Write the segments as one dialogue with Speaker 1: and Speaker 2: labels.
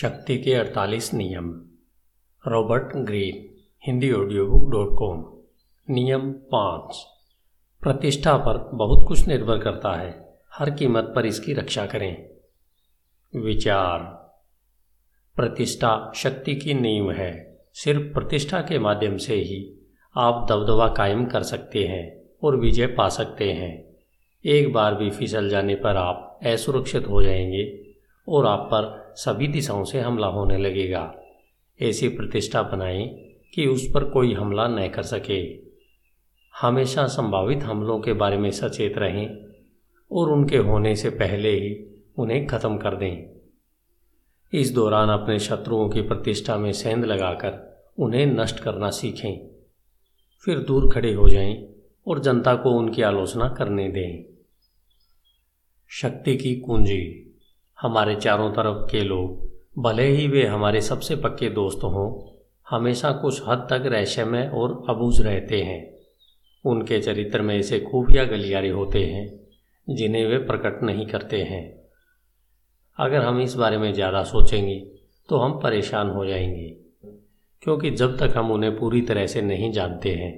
Speaker 1: शक्ति के 48 नियम। Robert Greene, Hindi audio book dot com नियम पाँच। प्रतिष्ठा पर बहुत कुछ निर्भर करता है। हर कीमत पर इसकी रक्षा करें। विचार। प्रतिष्ठा शक्ति की नींव है। सिर्फ़ प्रतिष्ठा के माध्यम से ही आप दबदबा कायम कर सकते हैं और विजय पा सकते हैं। एक बार भी फिसल जाने पर आप असुरक्षित हो जाएँगे। और आप पर सभी दिशाओं से हमला होने लगेगा। ऐसी प्रतिष्ठा बनाएँ कि उस पर कोई हमला न कर सके। हमेशा संभावित हमलों के बारे में सचेत रहें और उनके होने से पहले ही उन्हें ख़त्म कर दें। इस दौरान अपने शत्रुओं की प्रतिष्ठा में सेंध लगाकर उन्हें नष्ट करना सीखें। फिर दूर खड़े हो जाएँ और जनता को उनकी आलोचना करने दें। शक्ति की कुंजी हमारे चारों तरफ़ के लोग, भले ही वे हमारे सबसे पक्के दोस्त हों, हमेशा कुछ हद तक रहस्यमय और अबूझ रहते हैं। उनके चरित्र में ऐसे खूबियाँ गलियारे होते हैं, जिन्हें वे प्रकट नहीं करते हैं। अगर हम इस बारे में ज़्यादा सोचेंगे तो हम परेशान हो जाएँगे, क्योंकि जब तक हम उन्हें पूरी तरह से नहीं जानते हैं,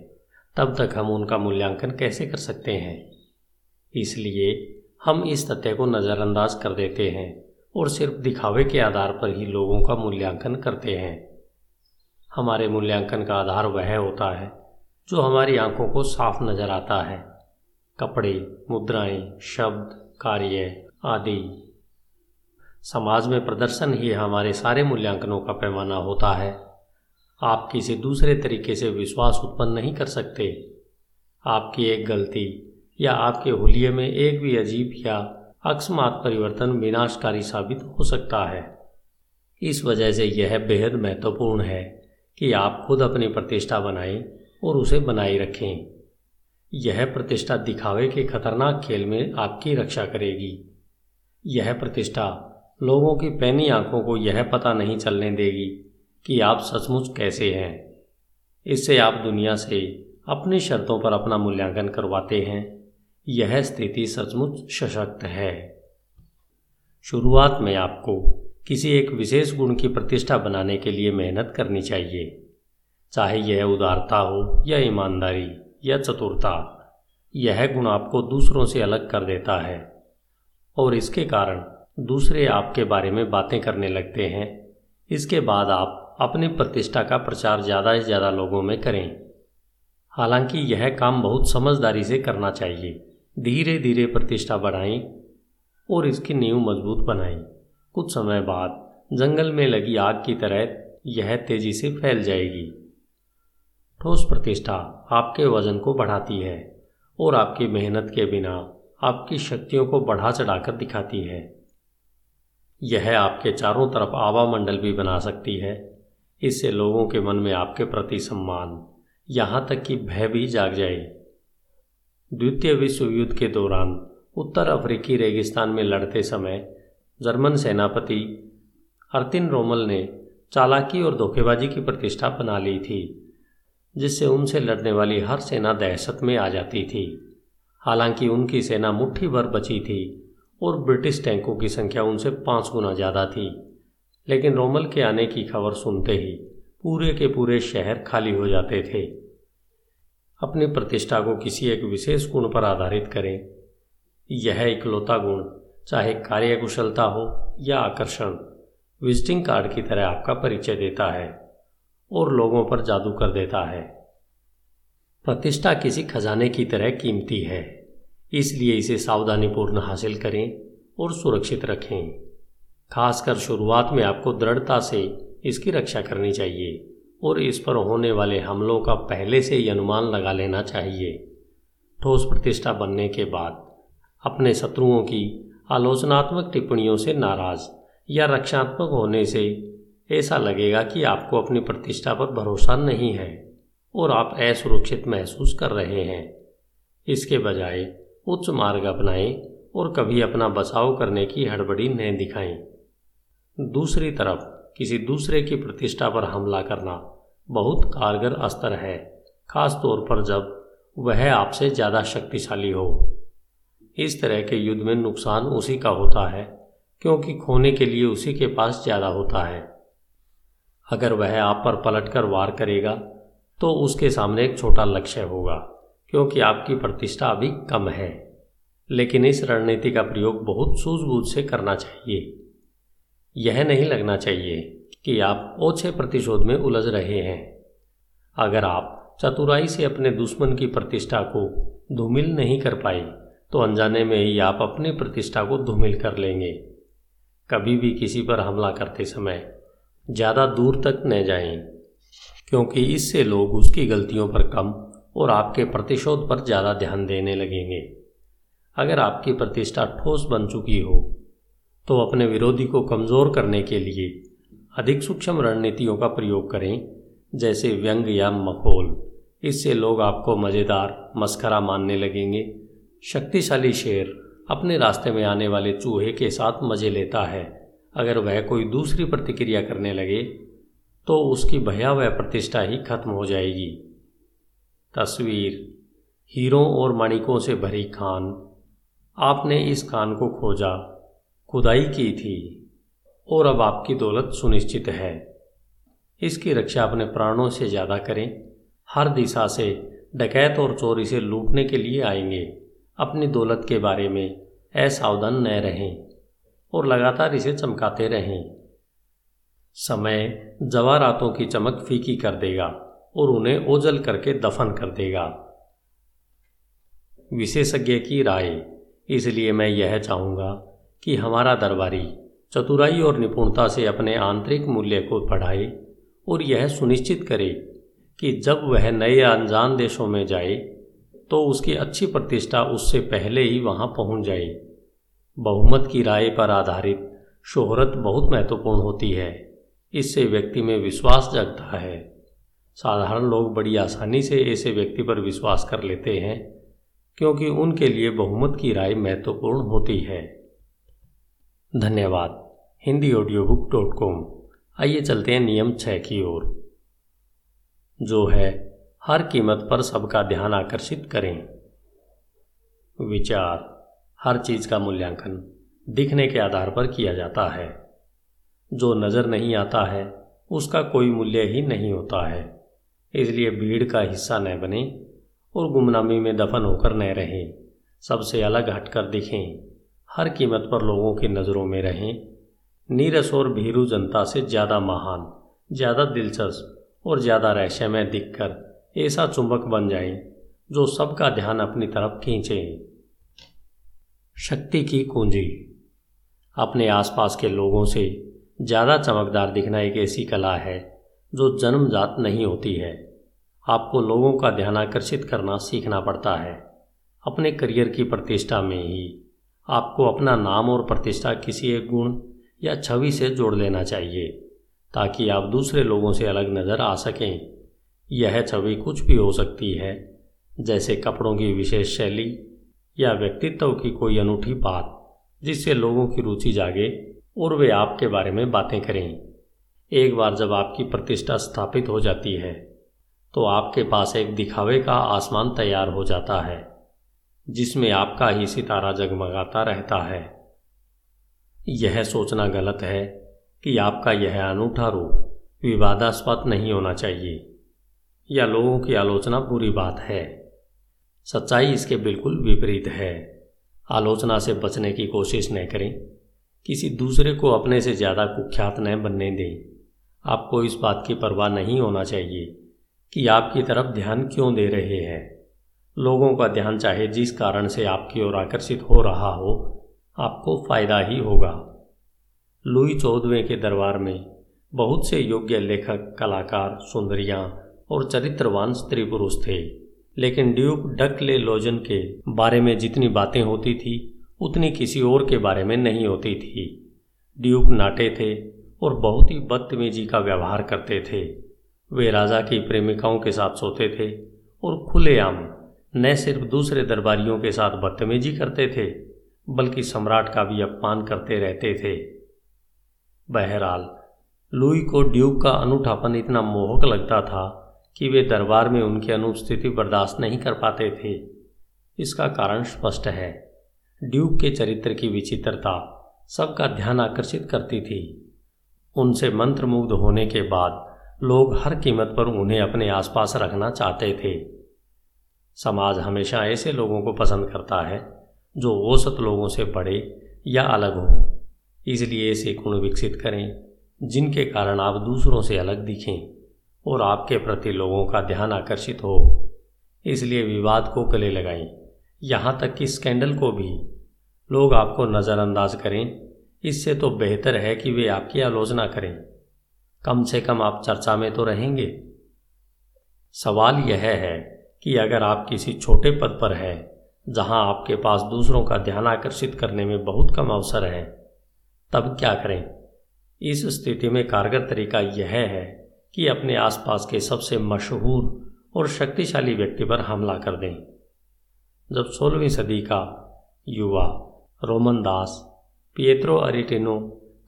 Speaker 1: तब तक हम उनका मूल्यांकन कैसे कर सकते हैं? इसलिए हम इस तथ्य को नज़रअंदाज कर देते हैं और सिर्फ़ दिखावे के आधार पर ही लोगों का मूल्यांकन करते हैं। हमारे मूल्यांकन का आधार वह होता है जो हमारी आँखों को साफ़ नज़र आता है। कपड़े, मुद्राएँ, शब्द, कार्य आदि। समाज में प्रदर्शन ही हमारे सारे मूल्यांकनों का पैमाना होता है। आप किसी दूसरे तरीके से विश्वास उत्पन्न नहीं कर सकते। आपकी एक गलती या आपके हुलिये में एक भी अजीब या अकस्मात परिवर्तन विनाशकारी साबित हो सकता है। इस वजह से यह बेहद महत्वपूर्ण है कि आप खुद अपनी प्रतिष्ठा बनाएँ और उसे बनाए रखें। यह प्रतिष्ठा दिखावे के खतरनाक खेल में आपकी रक्षा करेगी। यह प्रतिष्ठा लोगों की पैनी आँखों को यह पता नहीं चलने देगी कि आप सचमुच कैसे हैं। इससे आप दुनिया से अपनी शर्तों पर अपना मूल्यांकन करवाते हैं। यह स्थिति सचमुच सशक्त है। शुरुआत में आपको किसी एक विशेष गुण की प्रतिष्ठा बनाने के लिए मेहनत करनी चाहिए। चाहे यह उदारता हो या ईमानदारी या चतुरता, यह गुण आपको दूसरों से अलग कर देता है और इसके कारण दूसरे आपके बारे में बातें करने लगते हैं। इसके बाद आप अपनी प्रतिष्ठा का प्रचार ज़्यादा से ज़्यादा लोगों में करें। हालाँकि यह काम बहुत समझदारी से करना चाहिए। धीरे धीरे प्रतिष्ठा बढ़ाएँ और इसकी नींव मज़बूत बनाएँ कुछ समय बाद जंगल में लगी आग की तरह यह तेज़ी से फैल जाएगी। ठोस प्रतिष्ठा आपके वज़न को बढ़ाती है और आपकी मेहनत के बिना आपकी शक्तियों को बढ़ा चढ़ाकर दिखाती है। यह आपके चारों तरफ़ आवा मंडल भी बना सकती है। इससे लोगों के मन में आपके प्रति सम्मान यहाँ तक कि भय भी जाग जाए। द्वितीय विश्व युद्ध के दौरान उत्तर अफ्रीकी रेगिस्तान में लड़ते समय जर्मन सेनापति अर्तिन रोमल ने चालाकी और धोखेबाजी की प्रतिष्ठा बना ली थी, जिससे उनसे लड़ने वाली हर सेना दहशत में आ जाती थी। हालाँकि उनकी सेना मुट्ठी भर बची थी और ब्रिटिश टैंकों की संख्या उनसे पाँच गुना ज़्यादा थी। लेकिन रोमल के आने की खबर सुनते ही पूरे के पूरे शहर खाली हो जाते थे। अपनी प्रतिष्ठा को किसी एक विशेष गुण पर आधारित करें। यह इकलौता गुण, चाहे कार्यकुशलता हो या आकर्षण विजिटिंग कार्ड की तरह आपका परिचय देता है और लोगों पर जादू कर देता है। प्रतिष्ठा किसी खजाने की तरह कीमती है, इसलिए इसे सावधानीपूर्ण हासिल करें और सुरक्षित रखें। खासकर शुरुआत में आपको दृढ़ता से इसकी रक्षा करनी चाहिए। और इस पर होने वाले हमलों का पहले से ही अनुमान लगा लेना चाहिए। ठोस प्रतिष्ठा बनने के बाद अपने शत्रुओं की आलोचनात्मक टिप्पणियों से नाराज़ या रक्षात्मक होने से ऐसा लगेगा कि आपको अपनी प्रतिष्ठा पर भरोसा नहीं है और आप असुरक्षित महसूस कर रहे हैं। इसके बजाय उच्च मार्ग अपनाएँ और कभी अपना बचाव करने की हड़बड़ी न दिखाएँ। दूसरी तरफ़ किसी दूसरे की प्रतिष्ठा पर हमला करना बहुत कारगर अस्त्र है खास तौर पर जब वह आपसे ज़्यादा शक्तिशाली हो। इस तरह के युद्ध में नुकसान उसी का होता है, क्योंकि खोने के लिए उसी के पास ज़्यादा होता है। अगर वह आप पर पलटकर वार करेगा तो उसके सामने एक छोटा लक्ष्य होगा, क्योंकि आपकी प्रतिष्ठा अभी कम है। लेकिन इस रणनीति का प्रयोग बहुत सूझबूझ से करना चाहिए। यह नहीं लगना चाहिए कि आप ओछे प्रतिशोध में उलझ रहे हैं। अगर आप चतुराई से अपने दुश्मन की प्रतिष्ठा को धूमिल नहीं कर पाए तो अनजाने में ही आप अपनी प्रतिष्ठा को धूमिल कर लेंगे। कभी भी किसी पर हमला करते समय ज़्यादा दूर तक न जाएँ, क्योंकि इससे लोग उसकी गलतियों पर कम और आपके प्रतिशोध पर ज़्यादा ध्यान देने लगेंगे। अगर आपकी प्रतिष्ठा ठोस बन चुकी हो तो अपने विरोधी को कमज़ोर करने के लिए अधिक सूक्ष्म रणनीतियों का प्रयोग करें, जैसे व्यंग या मखोल। इससे लोग आपको मज़ेदार, मस्करा मानने लगेंगे। शक्तिशाली शेर अपने रास्ते में आने वाले चूहे के साथ मज़े लेता है। अगर वह कोई दूसरी प्रतिक्रिया करने लगे तो उसकी भयावह प्रतिष्ठा ही खत्म हो जाएगी। तस्वीर। हीरों और मणिकों से भरी खान। आपने इस खान को खोजा। खुदाई की थी, और अब आपकी दौलत सुनिश्चित है। इसकी रक्षा अपने प्राणों से ज़्यादा करें। हर दिशा से डकैत और चोरी से लूटने के लिए आएँगे। अपनी दौलत के बारे में असावधान न रहें, और लगातार इसे चमकाते रहें। समय जवारातों की चमक फीकी कर देगा, और उन्हें ओझल करके दफन कर देगा। विशेषज्ञ की राय, इसलिए मैं यह चाहूँगा कि हमारा दरबारी चतुराई और निपुणता से अपने आंतरिक मूल्य को बढ़ाए और यह सुनिश्चित करे कि जब वह नए अनजान देशों में जाए तो उसकी अच्छी प्रतिष्ठा उससे पहले ही वहाँ पहुँच जाए। बहुमत की राय पर आधारित शोहरत बहुत महत्वपूर्ण होती है। इससे व्यक्ति में विश्वास जगता है। साधारण लोग बड़ी आसानी से ऐसे व्यक्ति पर विश्वास कर लेते हैं, क्योंकि उनके लिए बहुमत की राय महत्वपूर्ण होती है। धन्यवाद। Hindi audio book dot com आइए चलते हैं नियम छः की ओर। जो है, हर कीमत पर सबका ध्यान आकर्षित करें। विचार। हर चीज़ का मूल्यांकन दिखने के आधार पर किया जाता है। जो नज़र नहीं आता है, उसका कोई मूल्य ही नहीं होता है। इसलिए भीड़ का हिस्सा न बने और गुमनामी में दफन होकर न रहें। सबसे अलग हटकर दिखें। हर कीमत पर लोगों की नज़रों में रहें। नीरस और भीरू जनता से ज़्यादा महान, ज़्यादा दिलचस्प और ज़्यादा रहस्यमय दिखकर ऐसा चुंबक बन जाए, जो सबका ध्यान अपनी तरफ़ खींचे। शक्ति की कुंजी। अपने आसपास के लोगों से ज़्यादा चमकदार दिखना एक ऐसी कला है, जो जन्मजात नहीं होती है। आपको लोगों का ध्यान आकर्षित करना सीखना पड़ता है, अपने करियर की प्रतिष्ठा में ही। आपको अपना नाम और प्रतिष्ठा किसी एक गुण या छवि से जोड़ लेना चाहिए, ताकि आप दूसरे लोगों से अलग नज़र आ सकें। यह छवि कुछ भी हो सकती है, जैसे कपड़ों की विशेष शैली या व्यक्तित्व की कोई अनूठी बात, जिससे लोगों की रुचि जागे और वे आपके बारे में बातें करें। एक बार जब आपकी प्रतिष्ठा स्थापित हो जाती है तो आपके पास एक दिखावे का आसमान तैयार हो जाता है। जिसमें आपका ही सितारा जगमगाता रहता है। यह सोचना गलत है कि आपका यह अनूठा रूप विवादास्पद नहीं होना चाहिए, या लोगों की आलोचना बुरी बात है। सच्चाई इसके बिल्कुल विपरीत है। आलोचना से बचने की कोशिश न करें। किसी दूसरे को अपने से ज़्यादा कुख्यात न बनने दें। आपको इस बात की परवाह नहीं होना चाहिए कि आपकी तरफ़ ध्यान क्यों दे रहे हैं। लोगों का ध्यान चाहे जिस कारण से आपकी ओर आकर्षित हो रहा हो, आपको फ़ायदा ही होगा। लुई चौदहवें के दरबार में बहुत से योग्य लेखक, कलाकार, सुंदरियाँ और चरित्रवान स्त्री पुरुष थे, लेकिन ड्यूक डकले लोजन के बारे में जितनी बातें होती थी, उतनी किसी और के बारे में नहीं होती थी। ड्यूक नाटे थे और बहुत ही बदतमीजी का व्यवहार करते थे। वे राजा की प्रेमिकाओं के साथ सोते थे और खुलेआम न सिर्फ़ दूसरे दरबारियों के साथ बदतमीजी करते थे, बल्कि सम्राट का भी अपमान करते रहते थे। बहरहाल, लुई को ड्यूक का अनूठापन इतना मोहक लगता था कि वे दरबार में उनकी अनुपस्थिति बर्दाश्त नहीं कर पाते थे। इसका कारण स्पष्ट है। ड्यूक के चरित्र की विचित्रता सबका ध्यान आकर्षित करती थी। उनसे मंत्रमुग्ध होने के बाद लोग हर कीमत पर उन्हें अपने आसपास रखना चाहते थे। समाज हमेशा ऐसे लोगों को पसंद करता है, जो औसत लोगों से बड़े या अलग हों। इसलिए ऐसे गुण विकसित करें, जिनके कारण आप दूसरों से अलग दिखें और आपके प्रति लोगों का ध्यान आकर्षित हो। इसलिए विवाद को गले लगाएँ। यहाँ तक कि स्कैंडल को भी। लोग आपको नज़रअंदाज करें। इससे तो बेहतर है कि वे आपकी आलोचना करें। कम से कम आप चर्चा में तो रहेंगे। सवाल यह है कि अगर आप किसी छोटे पद पर हैं, जहाँ आपके पास दूसरों का ध्यान आकर्षित करने में बहुत कम अवसर है, तब क्या करें? इस स्थिति में कारगर तरीका यह है कि अपने आसपास के सबसे मशहूर और शक्तिशाली व्यक्ति पर हमला कर दें। जब सोलहवीं सदी का युवा रोमन दास पियत्रो अरिटेनो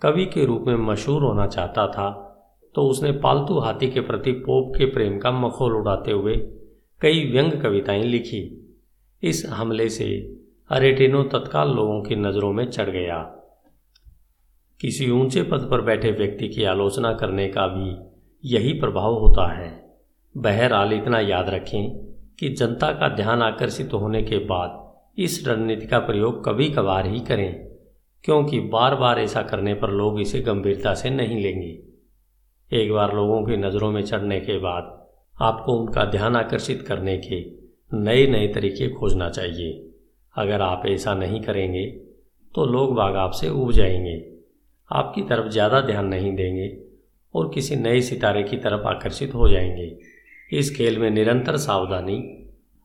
Speaker 1: कवि के रूप में मशहूर होना चाहता था तो उसने पालतू हाथी के प्रति पोप के प्रेम का मखोल उड़ाते हुए कई व्यंग कविताएँ लिखी। इस हमले से अरेटेनो तत्काल लोगों की नज़रों में चढ़ गया। किसी ऊँचे पद पर बैठे व्यक्ति की आलोचना करने का भी यही प्रभाव होता है। बहरहाल इतना याद रखें कि जनता का ध्यान आकर्षित होने के बाद इस रणनीति का प्रयोग कभी कभार ही करें, क्योंकि बार बार ऐसा करने पर लोग इसे गंभीरता से नहीं लेंगे। एक बार लोगों की नज़रों में चढ़ने के बाद आपको उनका ध्यान आकर्षित करने के नए नए तरीके खोजना चाहिए। अगर आप ऐसा नहीं करेंगे तो लोग बाग आपसे उब जाएँगे। आपकी तरफ़ ज़्यादा ध्यान नहीं देंगे और किसी नए सितारे की तरफ़ आकर्षित हो जाएँगे। इस खेल में निरंतर सावधानी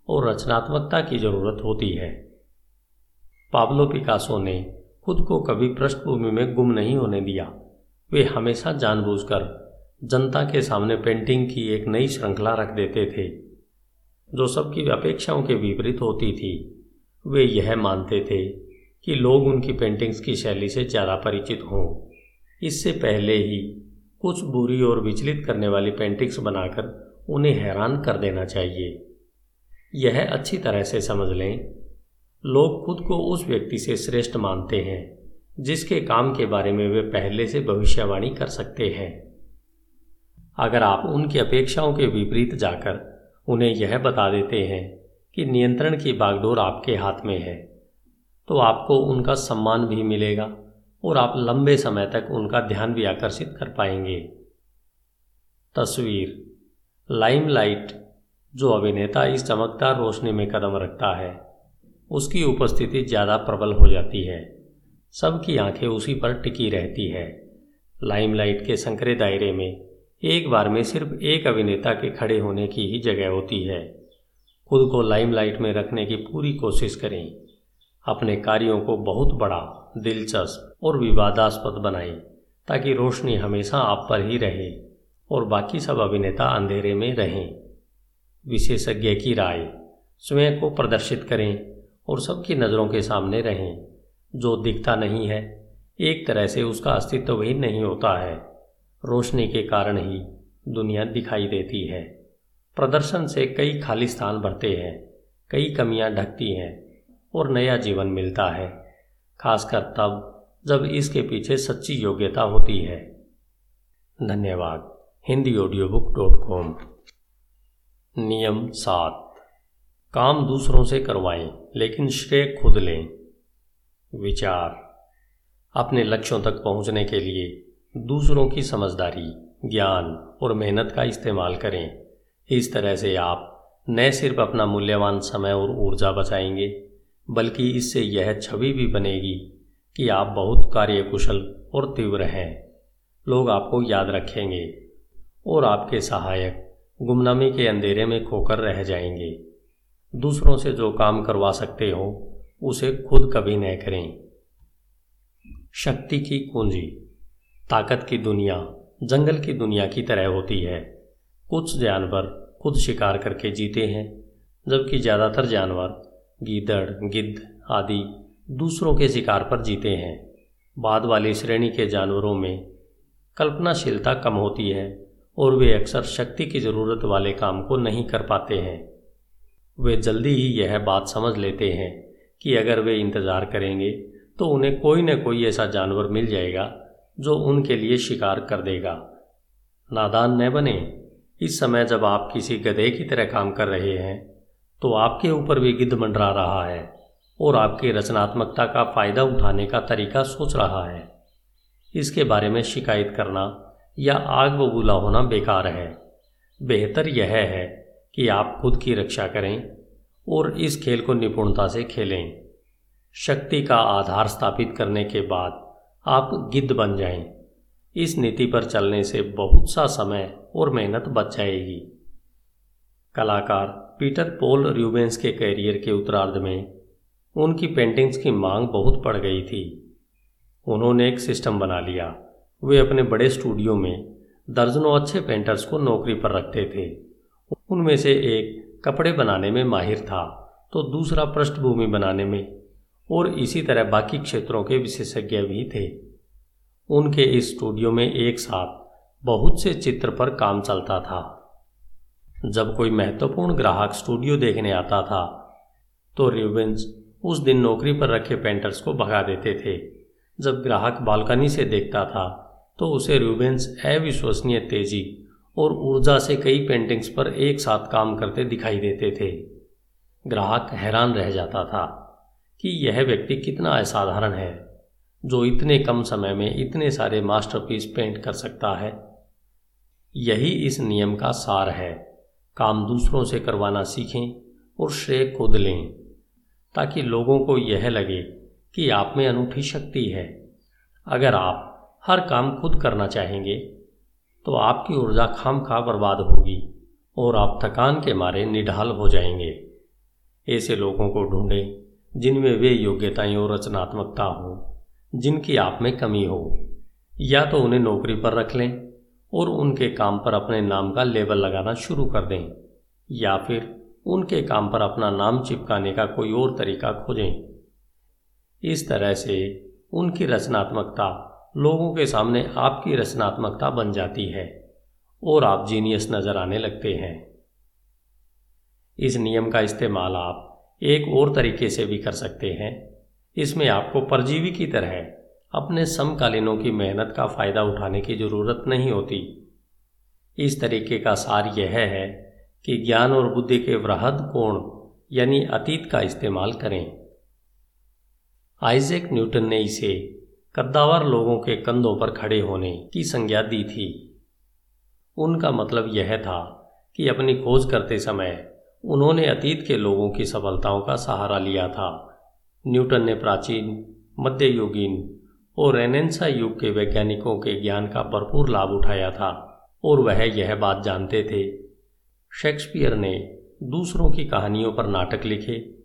Speaker 1: और रचनात्मकता की ज़रूरत होती है। पाब्लो पिकासो ने खुद को कभी पृष्ठभूमि में गुम नहीं होने दिया। वे हमेशा जानबूझकर जनता के सामने पेंटिंग की एक नई श्रृंखला रख देते थे। जो सबकी अपेक्षाओं के विपरीत होती थी, वे यह मानते थे कि लोग उनकी पेंटिंग्स की शैली से ज़्यादा परिचित हों। इससे पहले ही कुछ बुरी और विचलित करने वाली पेंटिंग्स बनाकर उन्हें हैरान कर देना चाहिए। यह अच्छी तरह से समझ लें, लोग खुद को उस व्यक्ति से श्रेष्ठ मानते हैं, जिसके काम के बारे में वे पहले से भविष्यवाणी कर सकते हैं। अगर आप उनकी अपेक्षाओं के विपरीत जाकर उन्हें यह बता देते हैं कि नियंत्रण की बागडोर आपके हाथ में है तो आपको उनका सम्मान भी मिलेगा और आप लंबे समय तक उनका ध्यान भी आकर्षित कर पाएँगे। तस्वीर। लाइमलाइट, जो अभिनेता इस चमकदार रोशनी में कदम रखता है, उसकी उपस्थिति ज़्यादा प्रबल हो जाती है। सबकी आँखें उसी पर टिकी रहती है। लाइमलाइट के संकरे दायरे में एक बार में सिर्फ़ एक अभिनेता के खड़े होने की ही जगह होती है। खुद को लाइमलाइट में रखने की पूरी कोशिश करें। अपने कार्यों को बहुत बड़ा, दिलचस्प और विवादास्पद बनाएँ, ताकि रोशनी हमेशा आप पर ही रहे और बाकी सब अभिनेता अंधेरे में रहें। विशेषज्ञ की राय, स्वयं को प्रदर्शित करें और सबकी नज़रों के सामने रहें। जो दिखता नहीं है, एक तरह से उसका अस्तित्व ही नहीं होता है। रोशनी के कारण ही दुनिया दिखाई देती है। प्रदर्शन से कई खाली स्थान भरते हैं, कई कमियाँ ढकती हैं और नया जीवन मिलता है, खासकर तब जब इसके पीछे सच्ची योग्यता होती है। धन्यवाद। Hindi audio book dot com. नियम सात। काम दूसरों से करवाएँ, लेकिन श्रेय खुद लें। विचार। अपने लक्ष्यों तक पहुँचने के लिए दूसरों की समझदारी, ज्ञान और मेहनत का इस्तेमाल करें। इस तरह से आप न सिर्फ़ अपना मूल्यवान समय और ऊर्जा बचाएँगे, बल्कि इससे यह छवि भी बनेगी कि आप बहुत कार्यकुशल और तीव्र हैं। लोग आपको याद रखेंगे और आपके सहायक गुमनामी के अंधेरे में खोकर रह जाएँगे। दूसरों से जो काम करवा सकते हो, उसे खुद कभी न करें। शक्ति की कुंजी। ताकत की दुनिया, जंगल की दुनिया की तरह होती है। कुछ जानवर खुद शिकार करके जीते हैं, जबकि ज़्यादातर जानवर गीदड़, गिद्ध आदि दूसरों के शिकार पर जीते हैं। बाद वाली श्रेणी के जानवरों में कल्पनाशीलता कम होती है और वे अक्सर शक्ति की ज़रूरत वाले काम को नहीं कर पाते हैं। वे जल्दी ही यह बात समझ लेते हैं कि अगर वे इंतज़ार करेंगे तो उन्हें कोई न कोई ऐसा जानवर मिल जाएगा जो उनके लिए शिकार कर देगा। नादान न बने। इस समय जब आप किसी गधे की तरह काम कर रहे हैं तो आपके ऊपर भी गिद्ध मंडरा रहा है और आपकी रचनात्मकता का फ़ायदा उठाने का तरीका सोच रहा है। इसके बारे में शिकायत करना या आग बबूला होना बेकार है। बेहतर यह है कि आप खुद की रक्षा करें और इस खेल को निपुणता से खेलें। शक्ति का आधार स्थापित करने के बाद आप गिद्ध बन जाएँ। इस नीति पर चलने से बहुत सा समय और मेहनत बच जाएगी। कलाकार पीटर पोल र्यूबेंस के कैरियर के उत्तरार्ध में उनकी पेंटिंग्स की मांग बहुत पड़ गई थी। उन्होंने एक सिस्टम बना लिया। वे अपने बड़े स्टूडियो में दर्जनों अच्छे पेंटर्स को नौकरी पर रखते थे। उनमें से एक कपड़े बनाने में माहिर था तो दूसरा पृष्ठभूमि बनाने में और इसी तरह बाकी क्षेत्रों के विशेषज्ञ भी थे। उनके इस स्टूडियो में एक साथ बहुत से चित्र पर काम चलता था। जब कोई महत्वपूर्ण ग्राहक स्टूडियो देखने आता था तो रिवेंस उस दिन नौकरी पर रखे पेंटर्स को भगा देते थे। जब ग्राहक बालकनी से देखता था तो उसे रूबेंस अविश्वसनीय तेज़ी और ऊर्जा से कई पेंटिंग्स पर एक साथ काम करते दिखाई देते थे। ग्राहक हैरान रह जाता था। कि यह व्यक्ति कितना असाधारण है, जो इतने कम समय में इतने सारे मास्टरपीस पेंट कर सकता है। यही इस नियम का सार है। काम दूसरों से करवाना सीखें और श्रेय खुद लें, ताकि लोगों को यह लगे कि आप में अनूठी शक्ति है। अगर आप हर काम खुद करना चाहेंगे तो आपकी ऊर्जा खाम खा बर्बाद होगी और आप थकान के मारे निढाल हो जाएँगे। ऐसे लोगों को ढूंढें जिनमें वे योग्यताएँ और रचनात्मकता हो, जिनकी आप में कमी हो। या तो उन्हें नौकरी पर रख लें और उनके काम पर अपने नाम का लेबल लगाना शुरू कर दें, या फिर उनके काम पर अपना नाम चिपकाने का कोई और तरीका खोजें। इस तरह से उनकी रचनात्मकता लोगों के सामने आपकी रचनात्मकता बन जाती है और आप जीनियस नज़र आने लगते हैं। इस नियम का इस्तेमाल आप एक और तरीके से भी कर सकते हैं। इसमें आपको परजीवी की तरह अपने समकालीनों की मेहनत का फ़ायदा उठाने की ज़रूरत नहीं होती। इस तरीके का सार यह है कि ज्ञान और बुद्धि के वृहद कोण, यानी अतीत का इस्तेमाल करें। आइजैक न्यूटन ने इसे कद्दावर लोगों के कंधों पर खड़े होने की संज्ञा दी थी। उनका मतलब यह था कि अपनी खोज करते समय उन्होंने अतीत के लोगों की सफलताओं का सहारा लिया था। न्यूटन ने प्राचीन, मध्ययुगीन और रेनेसा युग के वैज्ञानिकों के ज्ञान का भरपूर लाभ उठाया था और वह यह बात जानते थे। शेक्सपियर ने दूसरों की कहानियों पर नाटक लिखे।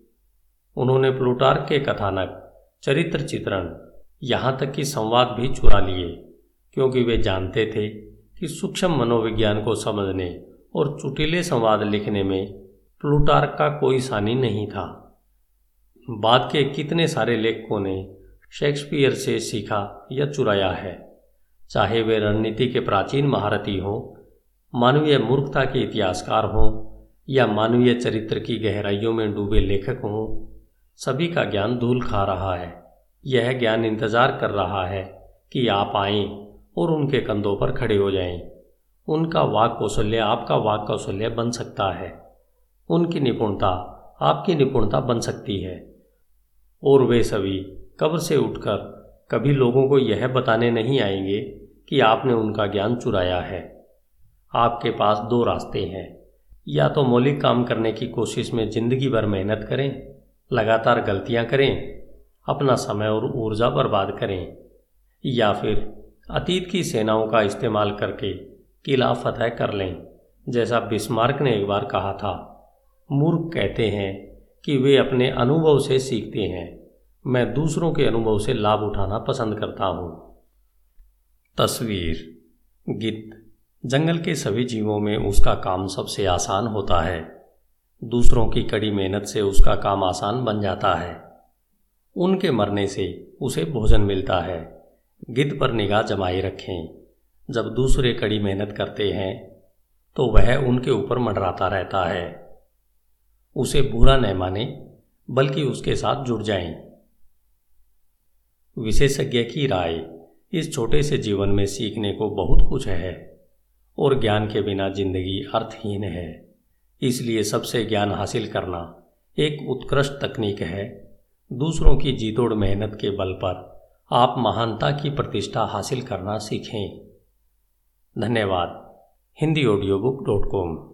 Speaker 1: उन्होंने प्लूटार्क के कथानक चरित्र चित्रण यहाँ तक कि संवाद भी चुरा लिए, क्योंकि वे जानते थे कि सूक्ष्म मनोविज्ञान को समझने और चुटीले संवाद लिखने में प्लूटार्क का कोई सानी नहीं था। बाद के कितने सारे लेखकों ने शेक्सपियर से सीखा या चुराया है। चाहे वे रणनीति के प्राचीन महारथी हों, मानवीय मूर्खता के इतिहासकार हों, या मानवीय चरित्र की गहराइयों में डूबे लेखक हों, सभी का ज्ञान धूल खा रहा है। यह ज्ञान इंतज़ार कर रहा है कि आप आए और उनके कंधों पर खड़े हो जाएँ। उनका वाक कौशल्य आपका वाक कौशल्य बन सकता है। उनकी निपुणता, आपकी निपुणता बन सकती है। और वे सभी कब्र से उठकर कभी लोगों को यह बताने नहीं आएँगे कि आपने उनका ज्ञान चुराया है। आपके पास दो रास्ते हैं। या तो मौलिक काम करने की कोशिश में ज़िंदगी भर मेहनत करें, लगातार गलतियाँ करें, अपना समय और ऊर्जा बर्बाद करें, या फिर अतीत की सेनाओं का इस्तेमाल करके किला फतह कर लें, जैसा बिस्मार्क ने एक बार कहा था। मूर्ख कहते हैं कि वे अपने अनुभव से सीखते हैं। मैं दूसरों के अनुभव से लाभ उठाना पसंद करता हूँ। तस्वीर गिद्ध जंगल के सभी जीवों में उसका काम सबसे आसान होता है। दूसरों की कड़ी मेहनत से उसका काम आसान बन जाता है। उनके मरने से उसे भोजन मिलता है। गिद्ध पर निगाह जमाए रखें। जब दूसरे कड़ी मेहनत करते हैं तो वह उनके ऊपर मंडराता रहता है। उसे बुरा न माने, बल्कि उसके साथ जुड़ जाएँ। विशेषज्ञ की राय, इस छोटे से जीवन में सीखने को बहुत कुछ है, और ज्ञान के बिना ज़िंदगी अर्थहीन है। इसलिए सबसे ज्ञान हासिल करना एक उत्कृष्ट तकनीक है। दूसरों की जीतोड़ मेहनत के बल पर आप महानता की प्रतिष्ठा हासिल करना सीखें। धन्यवाद। Hindi audio book dot com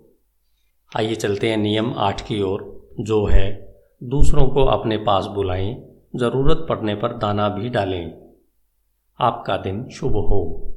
Speaker 1: आइए चलते हैं नियम आठ की ओर, जो है, दूसरों को अपने पास बुलाएँ, ज़रूरत पड़ने पर दाना भी डालें। आपका दिन शुभ हो।